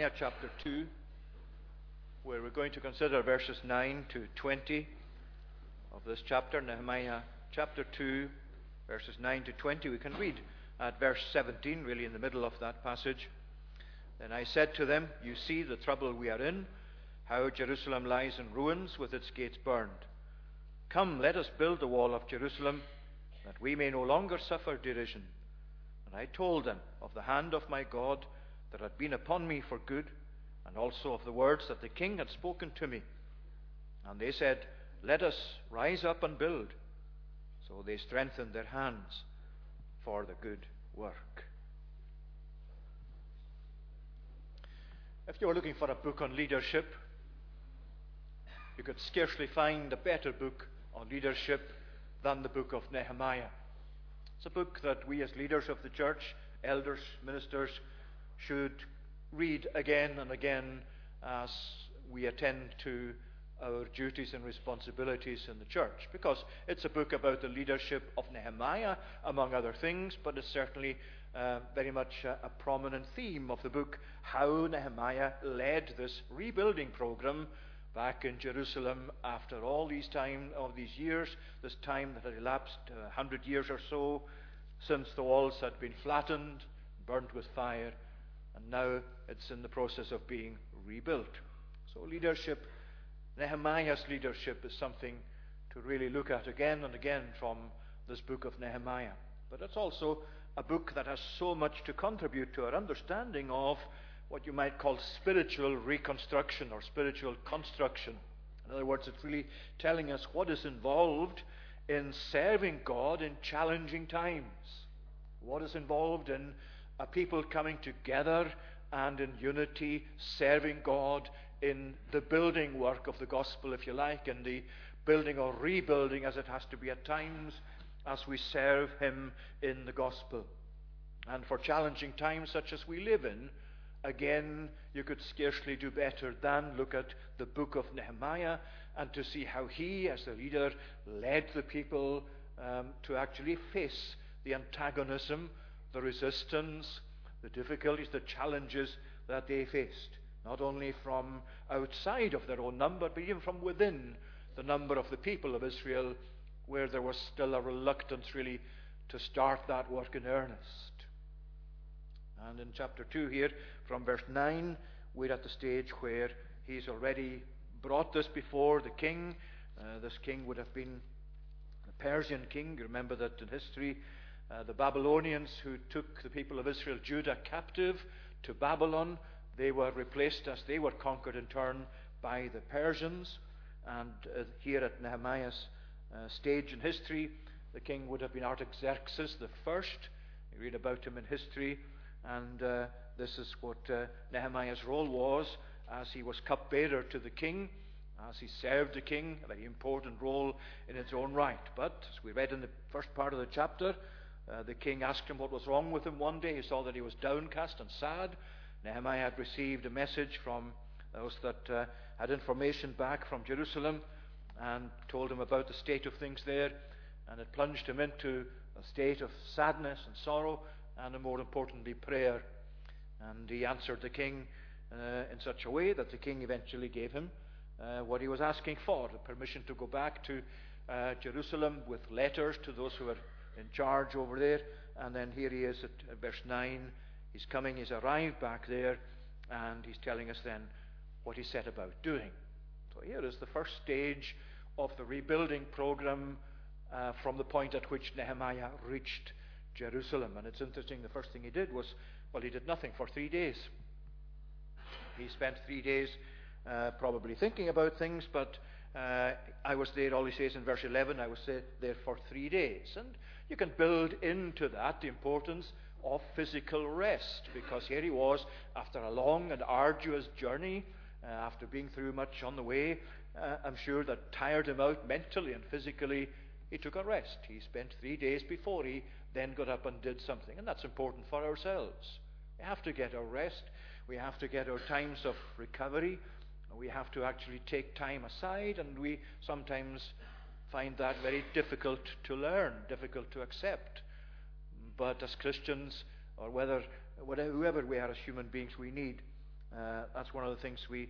Nehemiah chapter 2, where we're going to consider verses 9 to 20 of this chapter. Nehemiah chapter 2, verses 9 to 20. We can read at verse 17, really in the middle of that passage. Then I said to them, You see the trouble we are in, how Jerusalem lies in ruins with its gates burned. Come, let us build the wall of Jerusalem, that we may no longer suffer derision. And I told them of the hand of my God that had been upon me for good, and also of the words that the king had spoken to me. And they said, Let us rise up and build. So they strengthened their hands for the good work. If you were looking for a book on leadership, you could scarcely find a better book on leadership than the book of Nehemiah. It's a book that we, as leaders of the church, elders, ministers, should read again and again as we attend to our duties and responsibilities in the church. Because it's a book about the leadership of Nehemiah, among other things, but it's certainly uh, very much a, a, prominent theme of the book how Nehemiah led this rebuilding program back in Jerusalem after all these time of these years, this time that had elapsed a uh, hundred years or so since the walls had been flattened, burnt with fire, and now it's in the process of being rebuilt. So, leadership, Nehemiah's leadership, is something to really look at again and again from this book of Nehemiah. But it's also a book that has so much to contribute to our understanding of what you might call spiritual reconstruction or spiritual construction. In other words, it's really telling us what is involved in serving God in challenging times. What is involved in a people coming together and in unity, serving God in the building work of the gospel, if you like, in the building or rebuilding as it has to be at times as we serve Him in the gospel. And for challenging times such as we live in, again, you could scarcely do better than look at the book of Nehemiah and to see how he, as the leader, led the people um, to actually face the antagonism the resistance, the difficulties, the challenges that they faced, not only from outside of their own number, but even from within the number of the people of Israel, where there was still a reluctance really to start that work in earnest. And in chapter 2 here, from verse 9, we're at the stage where he's already brought this before the king. Uh, this king would have been the Persian king. Remember that in history, uh, the Babylonians who took the people of Israel, Judah, captive to Babylon, they were replaced as they were conquered in turn by the Persians. And uh, here at Nehemiah's uh, stage in history, the king would have been Artaxerxes the first. You read about him in history, and uh, this is what uh, Nehemiah's role was as he was cupbearer to the king, as he served the king, a very important role in its own right. But, as we read in the first part of the chapter, uh, the king asked him what was wrong with him one day. He saw that he was downcast and sad. Nehemiah had received a message from those that uh, had information back from Jerusalem and told him about the state of things there. And it plunged him into a state of sadness and sorrow and, more importantly, prayer. And he answered the king uh, in such a way that the king eventually gave him uh, what he was asking for the permission to go back to uh, Jerusalem with letters to those who were in charge over there. And then here he is at, at verse 9. He's coming, he's arrived back there, and he's telling us then what he set about doing. So here is the first stage of the rebuilding program uh, from the point at which Nehemiah reached Jerusalem. And it's interesting, the first thing he did was, well, he did nothing for three days. He spent three days uh, probably thinking about things, but uh, I was there, all he says in verse 11, I was there for three days. And you can build into that the importance of physical rest, because here he was after a long and arduous journey, uh, after being through much on the way. Uh, I'm sure that tired him out mentally and physically. He took a rest. He spent three days before he then got up and did something. And that's important for ourselves. We have to get our rest. We have to get our times of recovery. We have to actually take time aside, and we sometimes find that very difficult to learn, difficult to accept. But as Christians, or whether whatever, whoever we are as human beings, we need Uh, that's one of the things we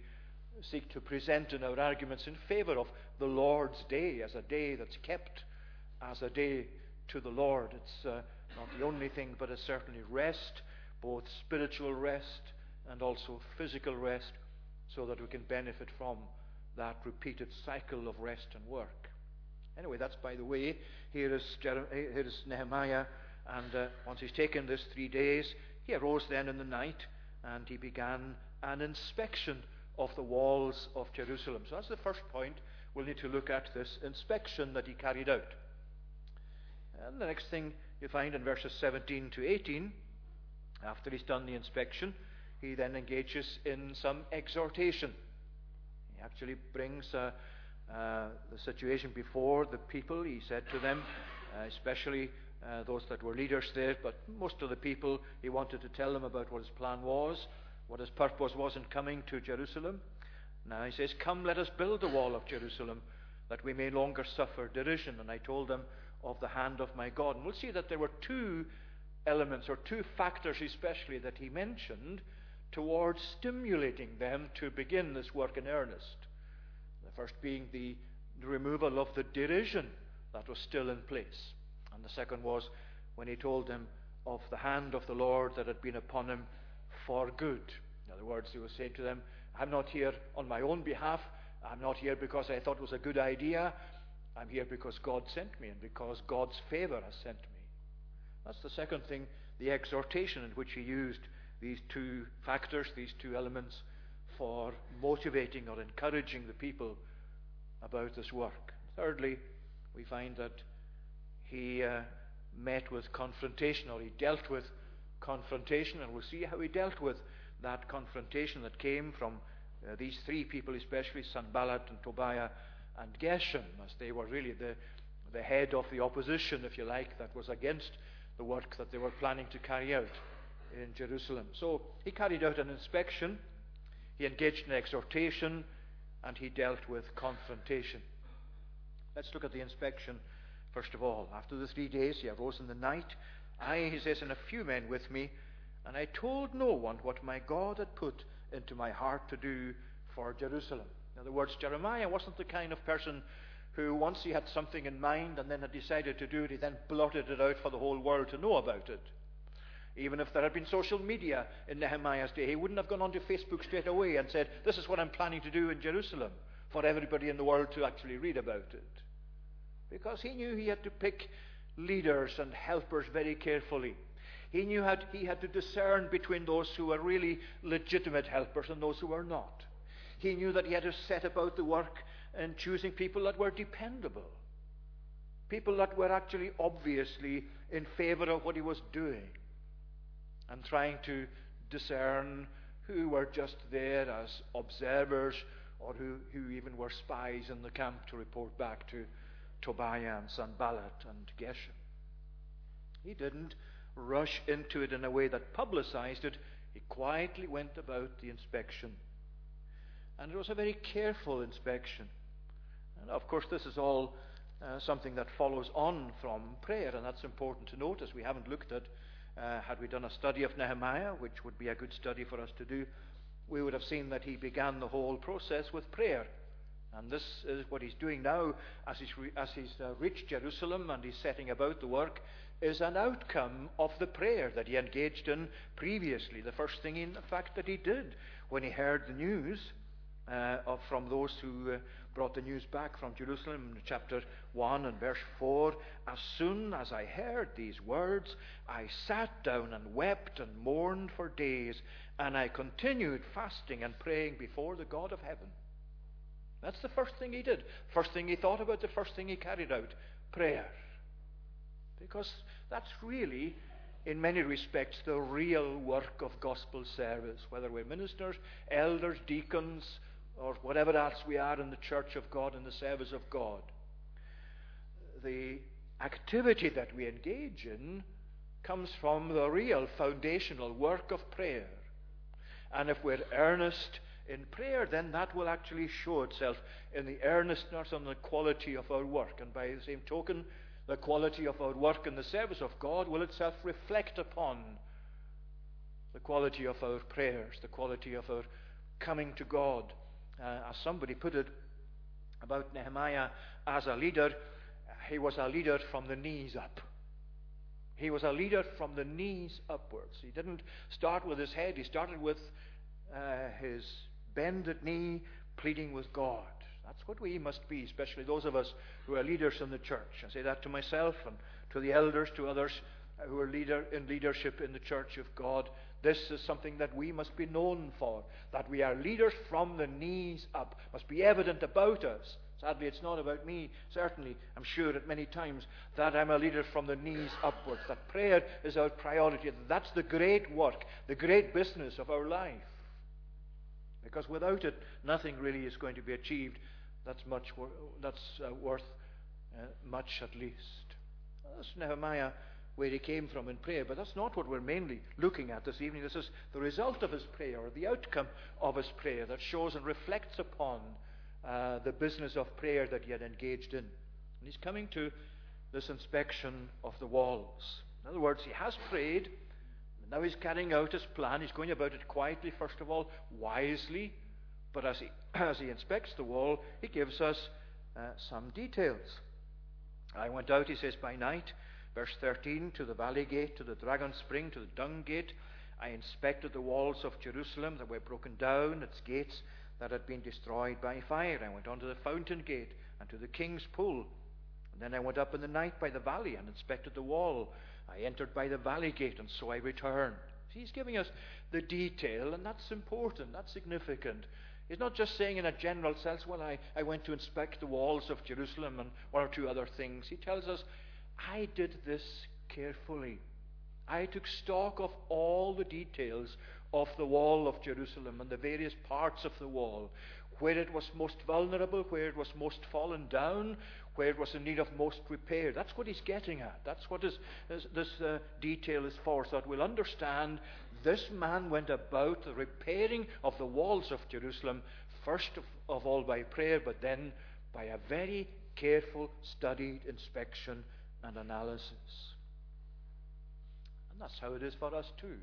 seek to present in our arguments in favor of the Lord's Day as a day that's kept as a day to the Lord. It's uh, not the only thing, but it's certainly rest, both spiritual rest and also physical rest, so that we can benefit from that repeated cycle of rest and work. Anyway, that's by the way. Here is, Jer- here is Nehemiah, and uh, once he's taken this three days, he arose then in the night and he began an inspection of the walls of Jerusalem. So that's the first point. We'll need to look at this inspection that he carried out. And the next thing you find in verses 17 to 18, after he's done the inspection, he then engages in some exhortation. He actually brings uh, uh, the situation before the people. He said to them, uh, especially uh, those that were leaders there, but most of the people, he wanted to tell them about what his plan was, what his purpose was in coming to Jerusalem. Now he says, Come, let us build the wall of Jerusalem, that we may longer suffer derision. And I told them of the hand of my God. And we'll see that there were two elements, or two factors especially, that he mentioned towards stimulating them to begin this work in earnest. The first being the removal of the derision that was still in place. And the second was when he told them of the hand of the Lord that had been upon him for good. In other words, he was saying to them, I'm not here on my own behalf. I'm not here because I thought it was a good idea. I'm here because God sent me and because God's favor has sent me. That's the second thing, the exhortation in which he used these two factors, these two elements, for motivating or encouraging the people about this work. Thirdly, we find that he uh, met with confrontation, or he dealt with confrontation, and we'll see how he dealt with that confrontation that came from uh, these three people, especially Sanballat and Tobiah and Geshem, as they were really the, the head of the opposition, if you like, that was against the work that they were planning to carry out in Jerusalem. So he carried out an inspection, he engaged in exhortation, and he dealt with confrontation. Let's look at the inspection first of all. After the three days, he arose in the night. I, he says, and a few men with me, and I told no one what my God had put into my heart to do for Jerusalem. In other words, Jeremiah wasn't the kind of person who, once he had something in mind and then had decided to do it, he then blotted it out for the whole world to know about it. Even if there had been social media in Nehemiah's day, he wouldn't have gone onto Facebook straight away and said, This is what I'm planning to do in Jerusalem, for everybody in the world to actually read about it. Because he knew he had to pick leaders and helpers very carefully. He knew how he had to discern between those who were really legitimate helpers and those who were not. He knew that he had to set about the work and choosing people that were dependable, people that were actually obviously in favor of what he was doing, and trying to discern who were just there as observers or who, who even were spies in the camp to report back to Tobiah and Sanballat and Geshem. He didn't rush into it in a way that publicized it. He quietly went about the inspection. And it was a very careful inspection. And of course, this is all uh, something that follows on from prayer, and that's important to notice. We haven't looked at, uh, had we done a study of Nehemiah, which would be a good study for us to do, we would have seen that he began the whole process with prayer. And this is what he's doing now as he's, re- as he's uh, reached Jerusalem and he's setting about the work, is an outcome of the prayer that he engaged in previously. The first thing, in fact, that he did when he heard the news uh, of, from those who uh, brought the news back from Jerusalem, in chapter 1 and verse 4. As soon as I heard these words, I sat down and wept and mourned for days, and I continued fasting and praying before the God of heaven. That's the first thing he did. First thing he thought about, the first thing he carried out prayer. Because that's really, in many respects, the real work of gospel service, whether we're ministers, elders, deacons, or whatever else we are in the church of God, in the service of God. The activity that we engage in comes from the real foundational work of prayer. And if we're earnest in prayer, then that will actually show itself in the earnestness and the quality of our work. And by the same token, the quality of our work in the service of God will itself reflect upon the quality of our prayers, the quality of our coming to God. Uh, as somebody put it about Nehemiah as a leader, he was a leader from the knees up. He was a leader from the knees upwards. He didn't start with his head, he started with uh, his bended knee, pleading with God. That's what we must be, especially those of us who are leaders in the church. I say that to myself and to the elders, to others who are leader in leadership in the church of God. This is something that we must be known for. That we are leaders from the knees up must be evident about us. Sadly, it's not about me. Certainly, I'm sure at many times that I'm a leader from the knees upwards. That prayer is our priority. That's the great work, the great business of our life. Because without it, nothing really is going to be achieved. That's much. That's uh, worth uh, much at least. That's Nehemiah where he came from in prayer. But that's not what we're mainly looking at this evening. This is the result of his prayer, or the outcome of his prayer, that shows and reflects upon uh, the business of prayer that he had engaged in. And he's coming to this inspection of the walls. In other words, he has prayed. And Now he's carrying out his plan. He's going about it quietly, first of all, wisely. But as he, as he inspects the wall, he gives us uh, some details. I went out, he says, by night, verse 13, to the valley gate, to the dragon spring, to the dung gate. I inspected the walls of Jerusalem that were broken down, its gates that had been destroyed by fire. I went on to the fountain gate and to the king's pool. And then I went up in the night by the valley and inspected the wall. I entered by the valley gate, and so I returned. He's giving us the detail, and that's important, that's significant. He's not just saying in a general sense, well, I, I went to inspect the walls of Jerusalem and one or two other things. He tells us, I did this carefully. I took stock of all the details of the wall of Jerusalem and the various parts of the wall, where it was most vulnerable, where it was most fallen down, where it was in need of most repair. That's what he's getting at. That's what is, is, this uh, detail is for, so that we'll understand this man went about the repairing of the walls of Jerusalem, first of, of all by prayer, but then by a very careful, studied inspection and analysis. And that's how it is for us too.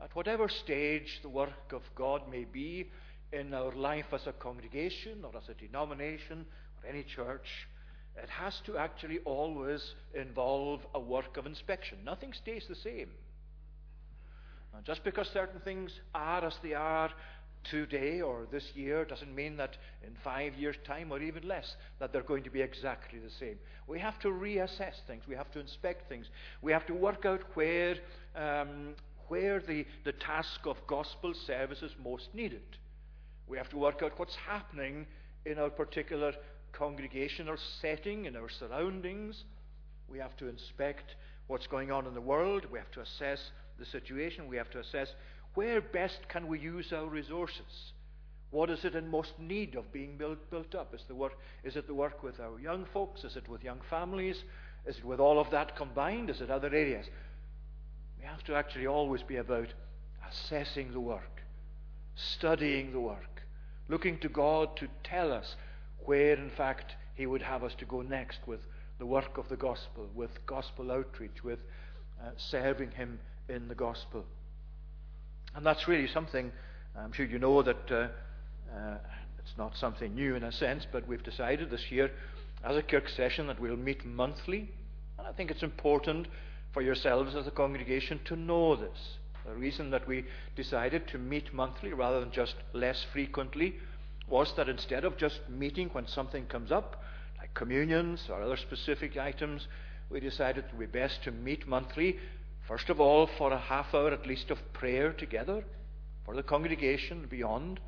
At whatever stage the work of God may be in our life as a congregation or as a denomination or any church, it has to actually always involve a work of inspection. Nothing stays the same. And just because certain things are as they are today or this year doesn't mean that in five years' time or even less that they're going to be exactly the same. We have to reassess things. We have to inspect things. We have to work out where um, where the, the task of gospel service is most needed. We have to work out what's happening in our particular congregation or setting, in our surroundings. We have to inspect what's going on in the world. We have to assess the situation. We have to assess where best can we use our resources. What is it in most need of being built, built up? Is, the work, is it the work with our young folks? Is it with young families? Is it with all of that combined? Is it other areas? We have to actually always be about assessing the work, studying the work, looking to God to tell us where, in fact, He would have us to go next with the work of the gospel, with gospel outreach, with uh, serving Him in the gospel. And that's really something, I'm sure you know that uh, uh, it's not something new in a sense, but we've decided this year as a Kirk session that we'll meet monthly. And I think it's important for yourselves as a congregation to know this. The reason that we decided to meet monthly rather than just less frequently was that instead of just meeting when something comes up, like communions or other specific items, we decided it would be best to meet monthly, first of all, for a half hour at least of prayer together, for the congregation beyond,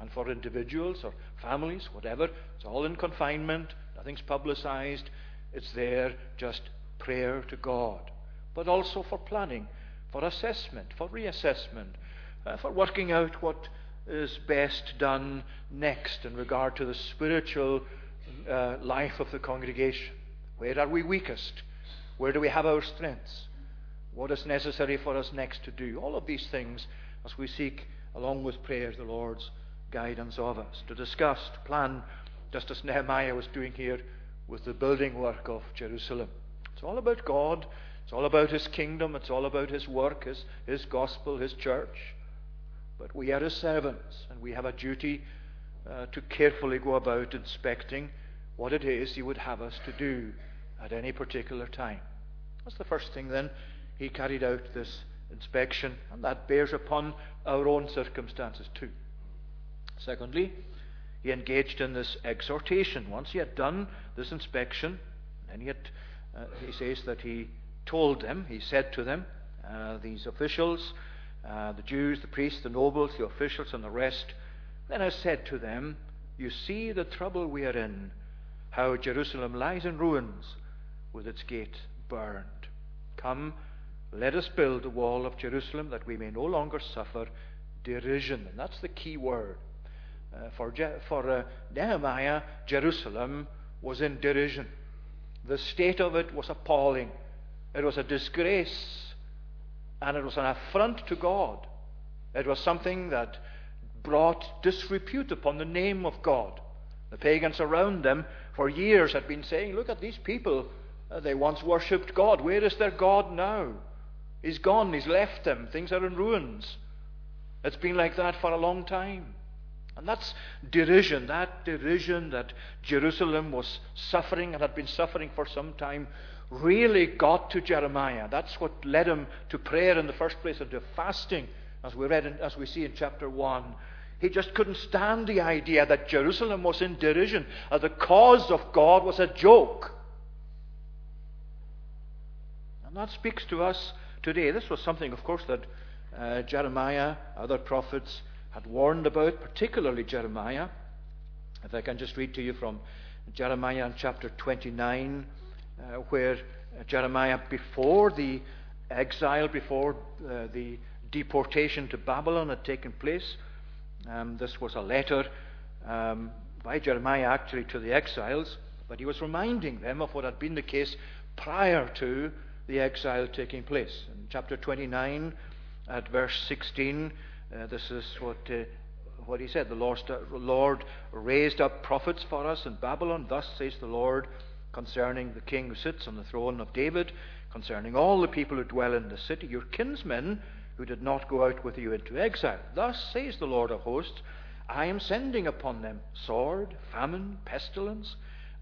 and for individuals or families, whatever. It's all in confinement, nothing's publicized, it's there, just prayer to God but also for planning, for assessment, for reassessment, uh, for working out what is best done next in regard to the spiritual uh, life of the congregation. Where are we weakest? Where do we have our strengths? What is necessary for us next to do? All of these things as we seek, along with prayer, the Lord's guidance of us, to discuss, to plan, just as Nehemiah was doing here with the building work of Jerusalem. It's all about God it's all about His kingdom. It's all about His work, His, His gospel, His church. But we are his servants, and we have a duty uh, to carefully go about inspecting what it is he would have us to do at any particular time. That's the first thing then. He carried out this inspection, and that bears upon our own circumstances too. Secondly, he engaged in this exhortation. Once he had done this inspection, and he, uh, he says that he told them, he said to them, uh, these officials, uh, the Jews, the priests, the nobles, the officials, and the rest, then I said to them, You see the trouble we are in, how Jerusalem lies in ruins, with its gate burned. Come, let us build a wall of Jerusalem that we may no longer suffer derision. And that's the key word. Uh, for Je- for uh, Nehemiah, Jerusalem was in derision. The state of it was appalling. It was a disgrace, and it was an affront to God. It was something that brought disrepute upon the name of God. The pagans around them for years had been saying, Look at these people. Uh, they once worshipped God. Where is their God now? He's gone. He's left them. Things are in ruins. It's been like that for a long time. And that's derision, that derision that Jerusalem was suffering and had been suffering for some time, really got to Jeremiah. That's what led him to prayer in the first place and to fasting, as we read, in, as we see in chapter one. He just couldn't stand the idea that Jerusalem was in derision, that the cause of God was a joke. And that speaks to us today. This was something, of course, that uh, Jeremiah, other prophets, had warned about, particularly Jeremiah. If I can just read to you from Jeremiah chapter 29, uh, where Jeremiah, before the exile, before uh, the deportation to Babylon had taken place, um, this was a letter um, by Jeremiah actually to the exiles, but he was reminding them of what had been the case prior to the exile taking place. In chapter 29, at verse 16, uh, this is what, uh, what he said. The Lord, Lord raised up prophets for us in Babylon. Thus says the Lord concerning the king who sits on the throne of David, concerning all the people who dwell in the city, your kinsmen who did not go out with you into exile. Thus says the Lord of hosts I am sending upon them sword, famine, pestilence.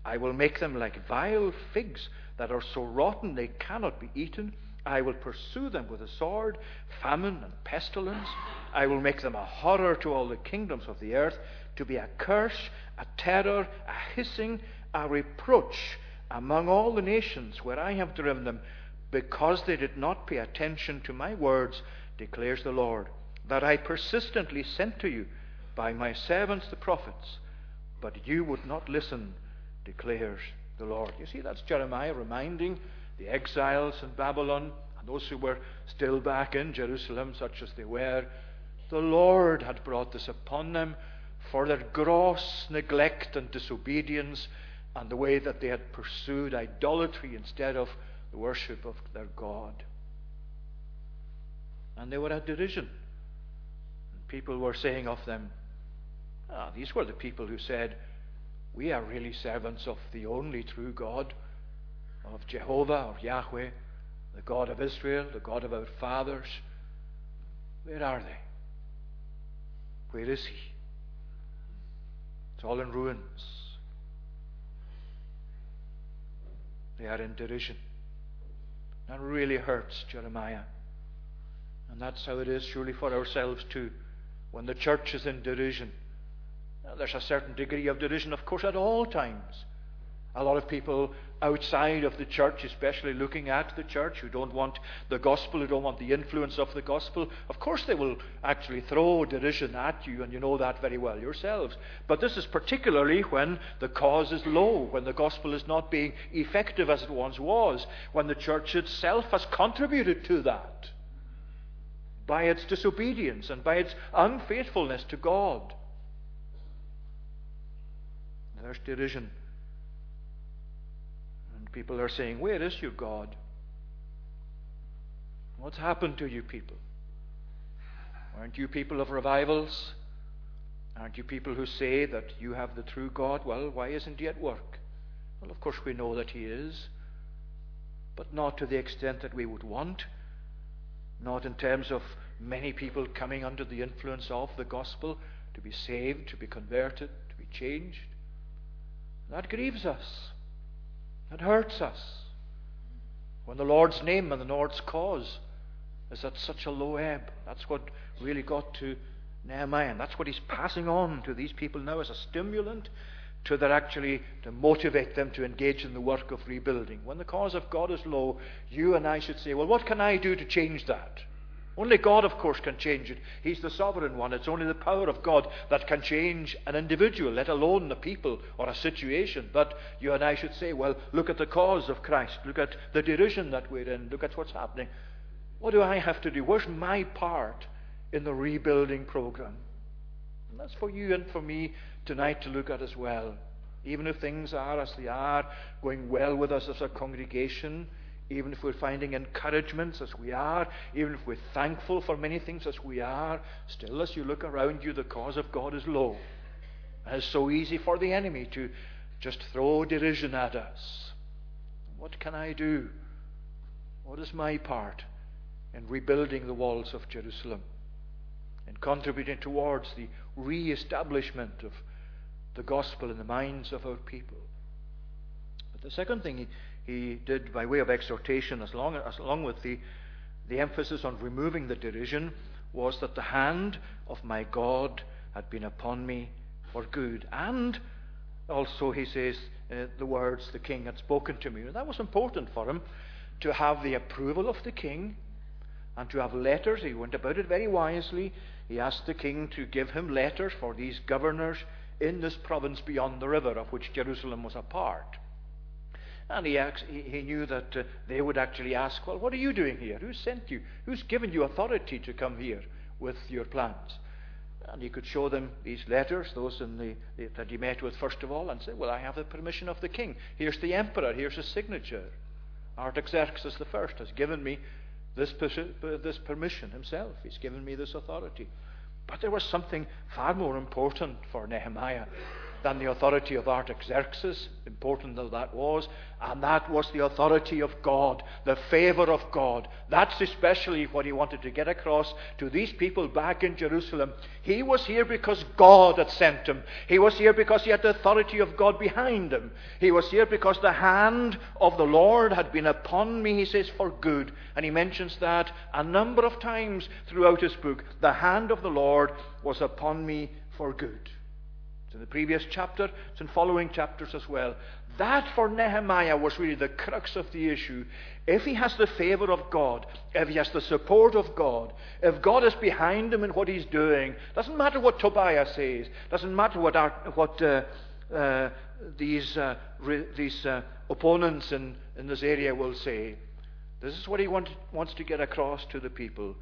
I will make them like vile figs that are so rotten they cannot be eaten. I will pursue them with a sword, famine, and pestilence. I will make them a horror to all the kingdoms of the earth, to be a curse, a terror, a hissing, a reproach among all the nations where I have driven them, because they did not pay attention to my words, declares the Lord, that I persistently sent to you by my servants the prophets, but you would not listen, declares the Lord. You see, that's Jeremiah reminding the exiles in Babylon, and those who were still back in Jerusalem, such as they were, the Lord had brought this upon them for their gross neglect and disobedience and the way that they had pursued idolatry instead of the worship of their God. And they were at derision. People were saying of them, ah, these were the people who said, We are really servants of the only true God of Jehovah or Yahweh, the God of Israel, the God of our fathers. Where are they? Where is he? It's all in ruins. They are in derision. That really hurts Jeremiah. And that's how it is, surely, for ourselves too. When the church is in derision, there's a certain degree of derision, of course, at all times. A lot of people outside of the church, especially looking at the church, who don't want the gospel, who don't want the influence of the gospel, of course they will actually throw derision at you, and you know that very well yourselves. But this is particularly when the cause is low, when the gospel is not being effective as it once was, when the church itself has contributed to that by its disobedience and by its unfaithfulness to God. There's derision And People are saying, Where is your God? What's happened to you people? Aren't you people of revivals? Aren't you people who say that you have the true God? Well, why isn't He at work? Well, of course, we know that He is, but not to the extent that we would want, not in terms of many people coming under the influence of the gospel to be saved, to be converted, to be changed. That grieves us. That hurts us. When the Lord's name and the Lord's cause is at such a low ebb, that's what really got to Nehemiah. And that's what he's passing on to these people now as a stimulant to actually to motivate them to engage in the work of rebuilding. When the cause of God is low, you and I should say, well, what can I do to change that? Only God, of course, can change it. He's the sovereign one. It's only the power of God that can change an individual, let alone the people or a situation. But you and I should say, well, look at the cause of Christ. Look at the derision that we're in. Look at what's happening. What do I have to do? Where's my part in the rebuilding program? And that's for you and for me tonight to look at as well. Even if things are as they are, going well with us as a congregation, even if we're finding encouragements as we are, even if we're thankful for many things as we are, still as you look around you, the cause of God is low. And it's so easy for the enemy to just throw derision at us. What can I do? What is my part in rebuilding the walls of Jerusalem? In contributing towards the re establishment of the gospel in the minds of our people? But the second thing he he did by way of exhortation, as long, as along with the, the emphasis on removing the derision, was that the hand of my God had been upon me for good. And also, he says, uh, the words the king had spoken to me. That was important for him to have the approval of the king and to have letters. He went about it very wisely. He asked the king to give him letters for these governors in this province beyond the river, of which Jerusalem was a part. And he, he knew that uh, they would actually ask, Well, what are you doing here? Who sent you? Who's given you authority to come here with your plans? And he could show them these letters, those the, that he met with first of all, and say, Well, I have the permission of the king. Here's the emperor, here's his signature. Artaxerxes the first has given me this, this permission himself. He's given me this authority. But there was something far more important for Nehemiah than the authority of Artaxerxes, important though that was, and that was the authority of God, the favor of God. That's especially what he wanted to get across to these people back in Jerusalem. He was here because God had sent him. He was here because he had the authority of God behind him. He was here because the hand of the Lord had been upon me, he says, for good. And he mentions that a number of times throughout his book. The hand of the Lord was upon me for good. It's in the previous chapter, it's in following chapters as well. That for Nehemiah was really the crux of the issue. If he has the favor of God, if he has the support of God, if God is behind him in what he's doing, doesn't matter what Tobiah says, doesn't matter what, our, what uh, uh, these, uh, re, these uh, opponents in, in this area will say. This is what he want, wants to get across to the people.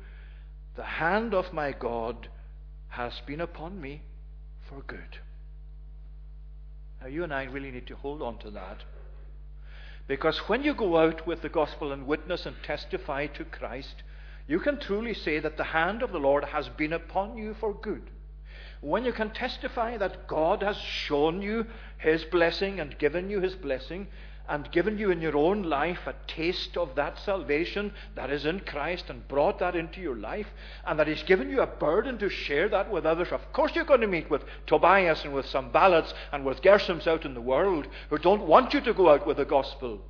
The hand of my God has been upon me for good. Now, you and I really need to hold on to that. Because when you go out with the gospel and witness and testify to Christ, you can truly say that the hand of the Lord has been upon you for good. When you can testify that God has shown you His blessing and given you His blessing, and given you in your own life a taste of that salvation that is in Christ and brought that into your life, and that He's given you a burden to share that with others. Of course, you're going to meet with Tobias and with Sanballats and with Gershoms out in the world who don't want you to go out with the gospel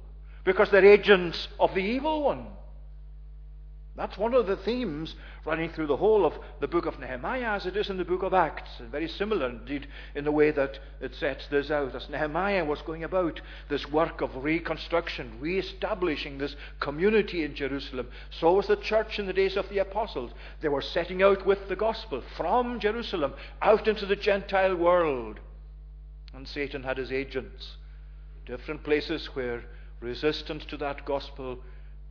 because they're agents of the evil one. That's one of the themes running through the whole of the book of Nehemiah as it is in the book of Acts. And very similar indeed in the way that it sets this out. As Nehemiah was going about this work of reconstruction, re establishing this community in Jerusalem, so was the church in the days of the apostles. They were setting out with the gospel from Jerusalem out into the Gentile world. And Satan had his agents, different places where resistance to that gospel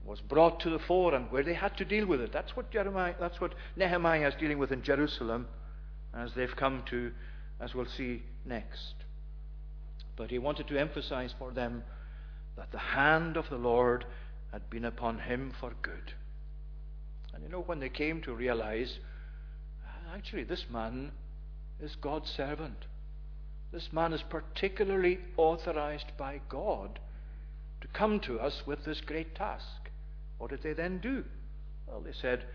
was brought to the fore and where they had to deal with it. That's what Jeremiah, that's what Nehemiah is dealing with in Jerusalem as they've come to, as we'll see next. But he wanted to emphasize for them that the hand of the Lord had been upon him for good. And you know, when they came to realize, actually, this man is God's servant. This man is particularly authorized by God to come to us with this great task. What did they then do? Well, they said,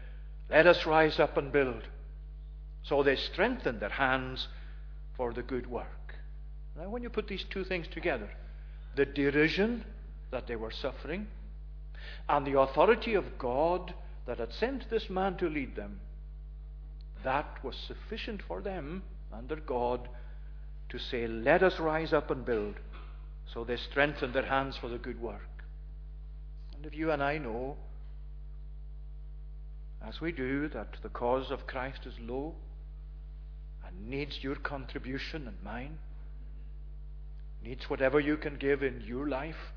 Let us rise up and build. So they strengthened their hands for the good work. Now, when you put these two things together, the derision that they were suffering and the authority of God that had sent this man to lead them, that was sufficient for them under God to say, Let us rise up and build. So they strengthened their hands for the good work. And if you and I know, as we do, that the cause of Christ is low and needs your contribution and mine, needs whatever you can give in your life,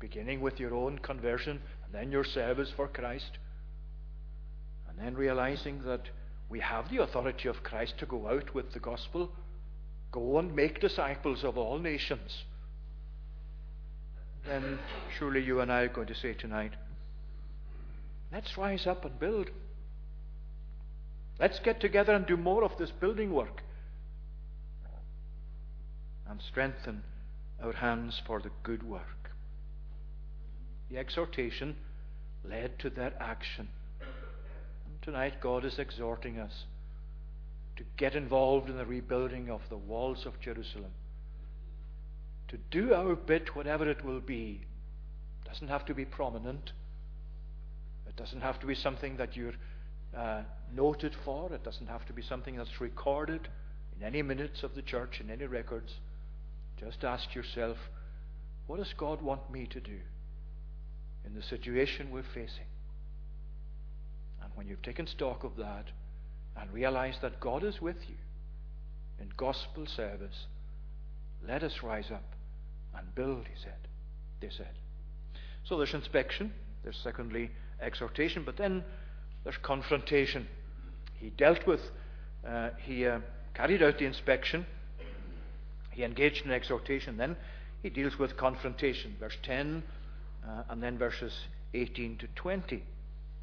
beginning with your own conversion and then your service for Christ, and then realizing that we have the authority of Christ to go out with the gospel, go and make disciples of all nations, then surely you and I are going to say tonight, let's rise up and build. Let's get together and do more of this building work and strengthen our hands for the good work. The exhortation led to their action. And tonight, God is exhorting us to get involved in the rebuilding of the walls of Jerusalem to do our bit, whatever it will be. It doesn't have to be prominent. It doesn't have to be something that you're uh, noted for. It doesn't have to be something that's recorded in any minutes of the church, in any records. Just ask yourself, what does God want me to do in the situation we're facing? And when you've taken stock of that and realized that God is with you in gospel service, let us rise up and build, he said. They said. So there's inspection, there's secondly exhortation, but then there's confrontation. He dealt with, uh, he uh, carried out the inspection, he engaged in exhortation, then he deals with confrontation. Verse 10 uh, and then verses 18 to 20.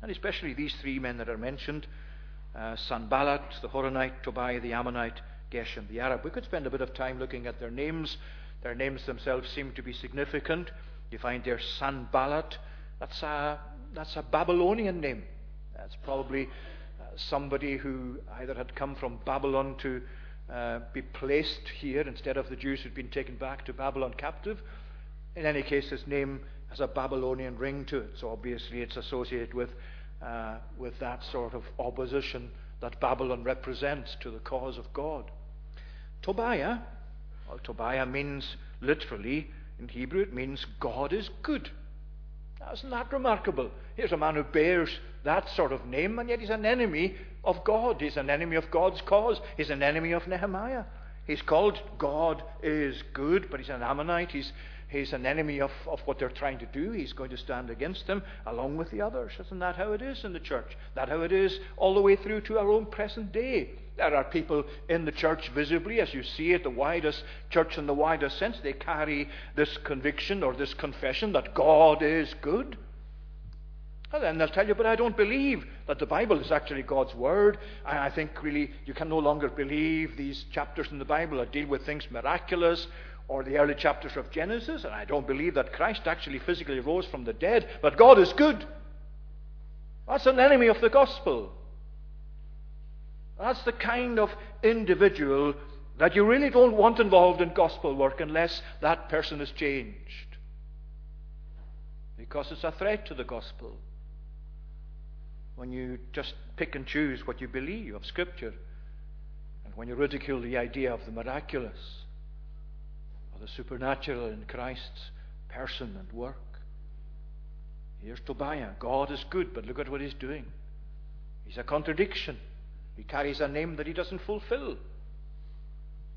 And especially these three men that are mentioned uh, Sanballat, the Horonite, Tobiah, the Ammonite, Geshem, the Arab. We could spend a bit of time looking at their names their names themselves seem to be significant. You find there Sanballat. That's a, that's a Babylonian name. That's probably uh, somebody who either had come from Babylon to uh, be placed here instead of the Jews who'd been taken back to Babylon captive. In any case, his name has a Babylonian ring to it, so obviously it's associated with, uh, with that sort of opposition that Babylon represents to the cause of God. Tobiah well, Tobiah means literally, in Hebrew, it means God is good. Now, isn't that remarkable? Here's a man who bears that sort of name, and yet he's an enemy of God. He's an enemy of God's cause. He's an enemy of Nehemiah. He's called God is good, but he's an Ammonite. He's, he's an enemy of, of what they're trying to do. He's going to stand against them along with the others. Isn't that how it is in the church? That how it is all the way through to our own present day. There are people in the church visibly, as you see it, the widest church in the widest sense, they carry this conviction or this confession that God is good. And then they'll tell you, but I don't believe that the Bible is actually God's Word. I think really you can no longer believe these chapters in the Bible that deal with things miraculous or the early chapters of Genesis. And I don't believe that Christ actually physically rose from the dead. But God is good. That's an enemy of the gospel. That's the kind of individual that you really don't want involved in gospel work unless that person is changed. Because it's a threat to the gospel. When you just pick and choose what you believe of Scripture, and when you ridicule the idea of the miraculous, the supernatural in Christ's person and work. Here's Tobiah. God is good, but look at what he's doing. He's a contradiction. He carries a name that he doesn't fulfill.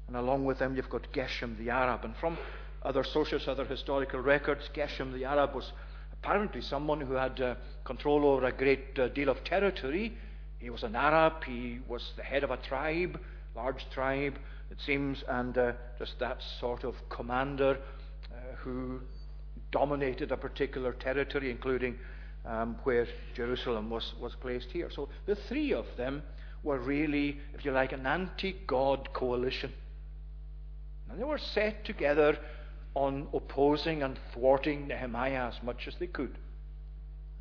And along with him, you've got Geshem the Arab. And from other sources, other historical records, Geshem the Arab was apparently someone who had uh, control over a great uh, deal of territory. He was an Arab, he was the head of a tribe, large tribe, it seems, and uh, just that sort of commander uh, who dominated a particular territory, including um, where Jerusalem was, was placed here. So the three of them were really, if you like, an anti God coalition. And they were set together on opposing and thwarting Nehemiah as much as they could.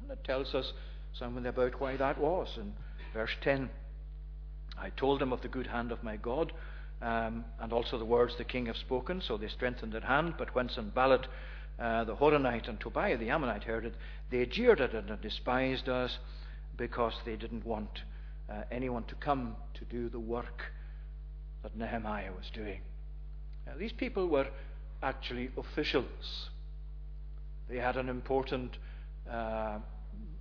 And it tells us something about why that was. In Verse 10 I told them of the good hand of my God. Um, and also the words the king have spoken, so they strengthened their hand. But when Sanballat, uh, the Horonite, and Tobiah the Ammonite heard it, they jeered at it and despised us because they didn't want uh, anyone to come to do the work that Nehemiah was doing. Now, these people were actually officials. They had an important, uh,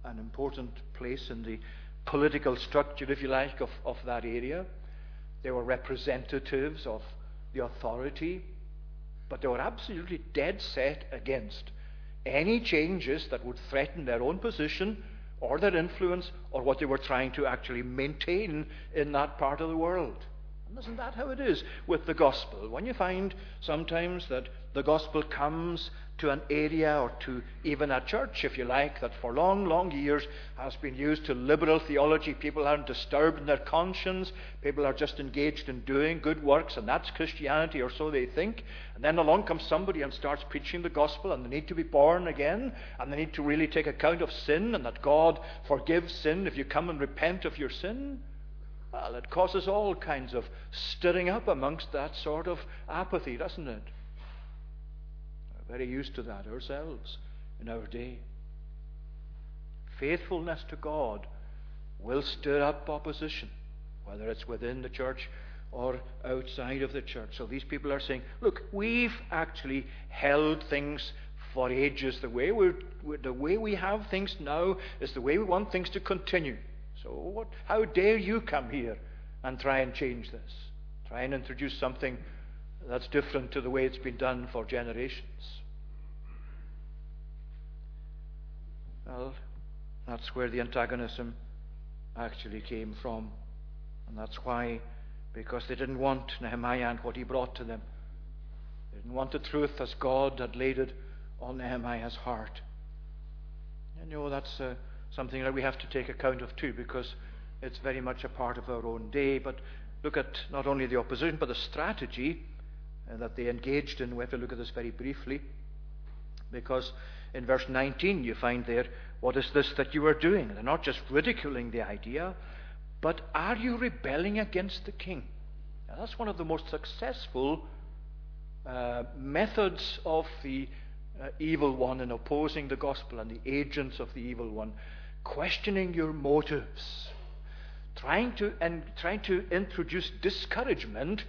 an important place in the political structure, if you like, of, of that area. They were representatives of the authority, but they were absolutely dead set against any changes that would threaten their own position or their influence or what they were trying to actually maintain in that part of the world. And isn't that how it is with the gospel? When you find sometimes that the gospel comes to an area or to even a church, if you like, that for long, long years has been used to liberal theology. People aren't disturbed in their conscience. People are just engaged in doing good works, and that's Christianity, or so they think. And then along comes somebody and starts preaching the gospel, and they need to be born again, and they need to really take account of sin, and that God forgives sin if you come and repent of your sin. Well, it causes all kinds of stirring up amongst that sort of apathy, doesn't it? Very used to that ourselves in our day. Faithfulness to God will stir up opposition, whether it's within the church or outside of the church. So these people are saying, look, we've actually held things for ages. The way, we're, the way we have things now is the way we want things to continue. So what, how dare you come here and try and change this? Try and introduce something that's different to the way it's been done for generations. Well, that's where the antagonism actually came from. And that's why, because they didn't want Nehemiah and what he brought to them. They didn't want the truth as God had laid it on Nehemiah's heart. And you know, that's uh, something that we have to take account of too, because it's very much a part of our own day. But look at not only the opposition, but the strategy that they engaged in. We have to look at this very briefly, because in verse 19, you find there, What is this that you are doing? They're not just ridiculing the idea, but are you rebelling against the king? Now, that's one of the most successful uh, methods of the uh, evil one in opposing the gospel and the agents of the evil one, questioning your motives, trying to and trying to introduce discouragement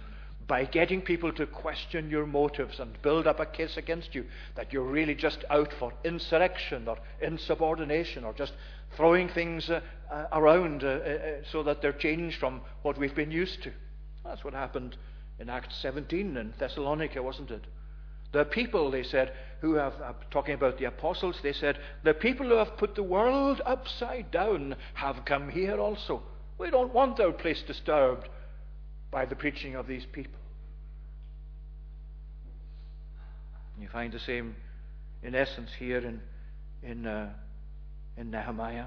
by getting people to question your motives and build up a case against you that you're really just out for insurrection or insubordination or just throwing things uh, uh, around uh, uh, so that they're changed from what we've been used to. That's what happened in Acts 17 in Thessalonica, wasn't it? The people, they said, who have, uh, talking about the apostles, they said, the people who have put the world upside down have come here also. We don't want our place disturbed by the preaching of these people. You find the same, in essence, here in, in, uh, in Nehemiah.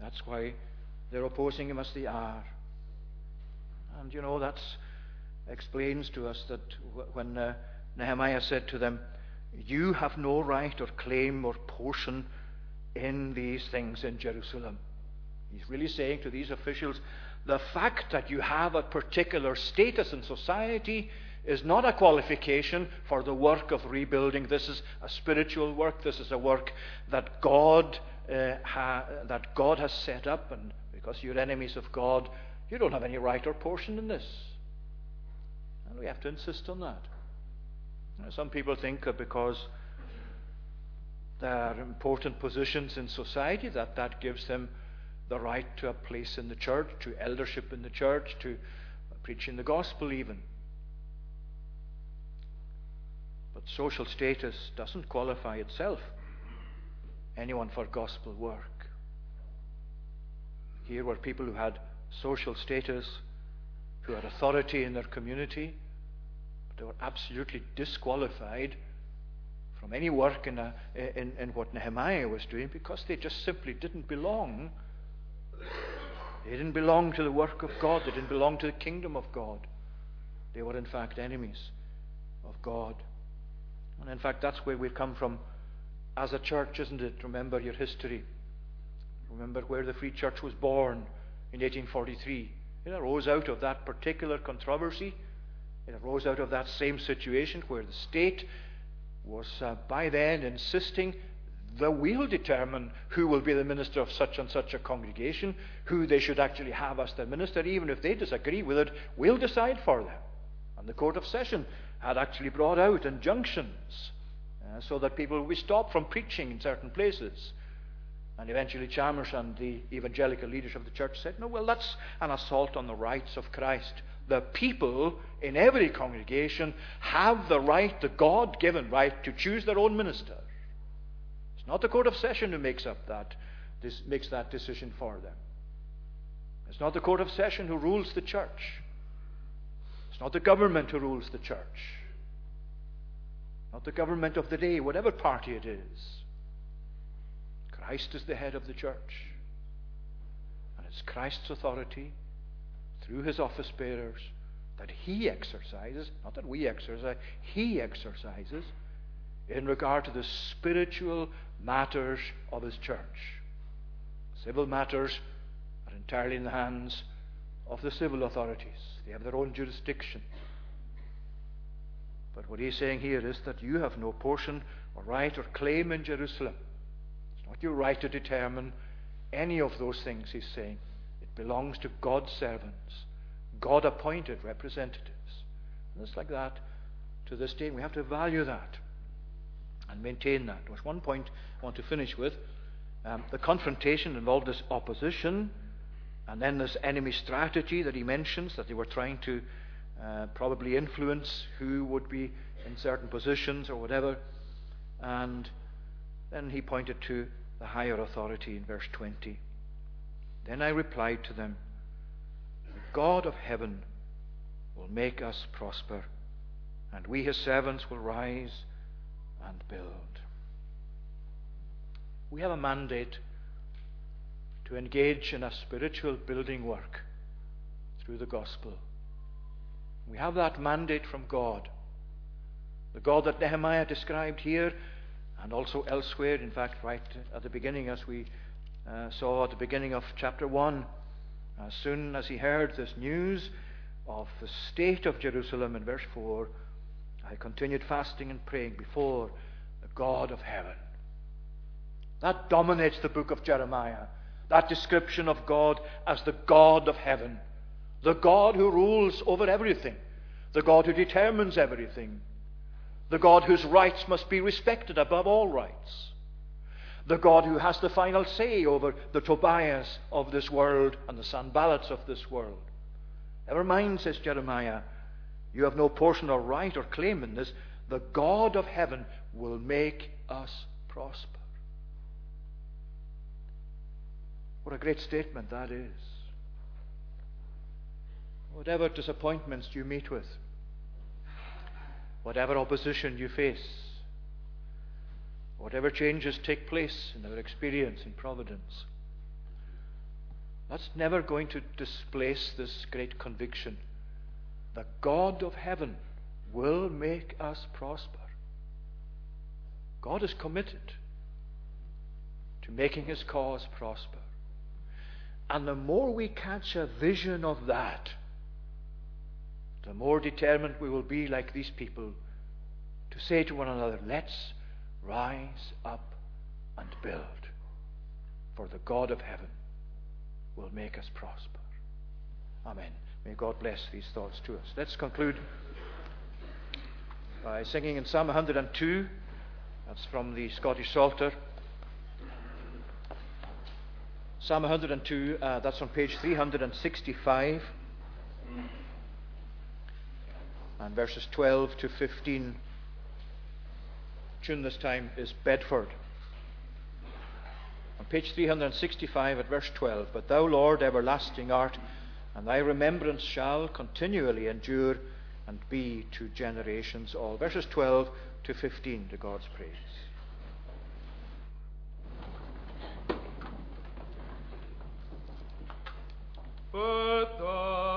That's why they're opposing him as they are. And you know, that explains to us that when uh, Nehemiah said to them, You have no right or claim or portion in these things in Jerusalem. He's really saying to these officials, the fact that you have a particular status in society is not a qualification for the work of rebuilding. This is a spiritual work. This is a work that God, uh, ha- that God has set up. And because you're enemies of God, you don't have any right or portion in this. And we have to insist on that. Some people think that because there are important positions in society, that that gives them the right to a place in the church, to eldership in the church, to preaching the gospel, even. But social status doesn't qualify itself anyone for gospel work. Here were people who had social status, who had authority in their community, but they were absolutely disqualified from any work in, a, in, in what Nehemiah was doing because they just simply didn't belong they didn't belong to the work of God, they didn't belong to the kingdom of God. They were, in fact, enemies of God. And in fact, that's where we've come from as a church, isn't it? Remember your history. Remember where the Free Church was born in 1843. It arose out of that particular controversy. It arose out of that same situation where the state was uh, by then insisting that we'll determine who will be the minister of such and such a congregation, who they should actually have as their minister. Even if they disagree with it, we'll decide for them. And the Court of Session had actually brought out injunctions uh, so that people would be stopped from preaching in certain places. And eventually, Chalmers and the evangelical leaders of the church said, No, well, that's an assault on the rights of Christ. The people in every congregation have the right, the God given right, to choose their own minister. It's not the Court of Session who makes up that, this, makes that decision for them. It's not the Court of Session who rules the church. It's not the government who rules the church. Not the government of the day, whatever party it is. Christ is the head of the church. And it's Christ's authority through his office bearers that he exercises, not that we exercise, he exercises in regard to the spiritual matters of his church. Civil matters are entirely in the hands of the civil authorities, they have their own jurisdiction. But what he's saying here is that you have no portion or right or claim in Jerusalem. It's not your right to determine any of those things, he's saying. It belongs to God's servants, God appointed representatives. And it's like that to this day. We have to value that and maintain that. There's one point I want to finish with. Um, the confrontation involved this opposition, and then this enemy strategy that he mentions that they were trying to uh, probably influence who would be in certain positions or whatever. And then he pointed to the higher authority in verse 20. Then I replied to them, The God of heaven will make us prosper, and we his servants will rise and build. We have a mandate to engage in a spiritual building work through the gospel. We have that mandate from God. The God that Nehemiah described here and also elsewhere, in fact, right at the beginning, as we uh, saw at the beginning of chapter 1. As soon as he heard this news of the state of Jerusalem in verse 4, I continued fasting and praying before the God of heaven. That dominates the book of Nehemiah. That description of God as the God of heaven, the God who rules over everything, the God who determines everything, the God whose rights must be respected above all rights, the God who has the final say over the Tobias of this world and the Sanballats of this world. Never mind, says Nehemiah, you have no portion or right or claim in this. The God of heaven will make us prosper. What a great statement that is. Whatever disappointments you meet with, whatever opposition you face, whatever changes take place in our experience in providence, that's never going to displace this great conviction the God of heaven will make us prosper. God is committed to making his cause prosper. And the more we catch a vision of that, the more determined we will be, like these people, to say to one another, Let's rise up and build, for the God of heaven will make us prosper. Amen. May God bless these thoughts to us. Let's conclude by singing in Psalm 102. That's from the Scottish Psalter. Psalm 102, uh, that's on page 365. And verses 12 to 15. Tune this time is Bedford. On page 365 at verse 12. But thou, Lord, everlasting art and thy remembrance shall continually endure and be to generations all. Verses 12 to 15 to God's praise. But the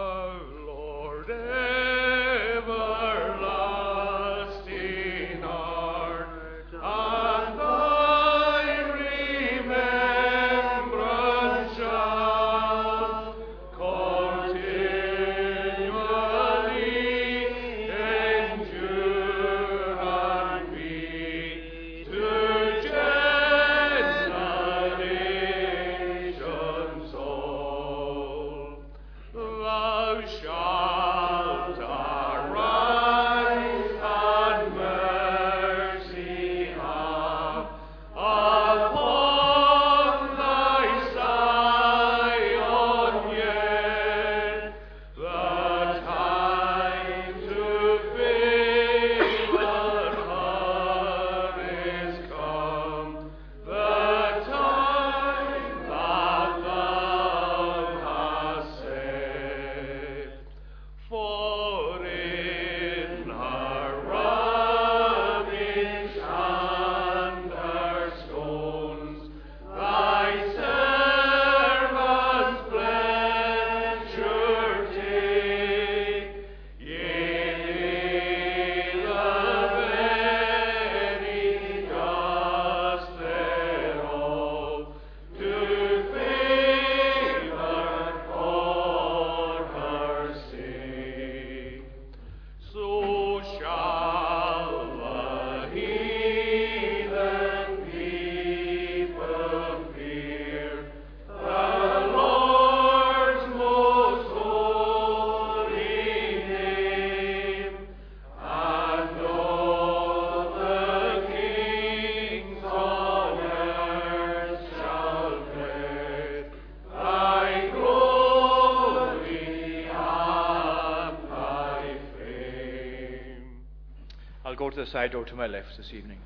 door to my left this evening.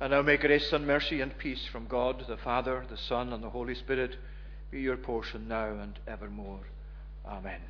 And now may grace and mercy and peace from God, the Father, the Son, and the Holy Spirit be your portion now and evermore. Amen.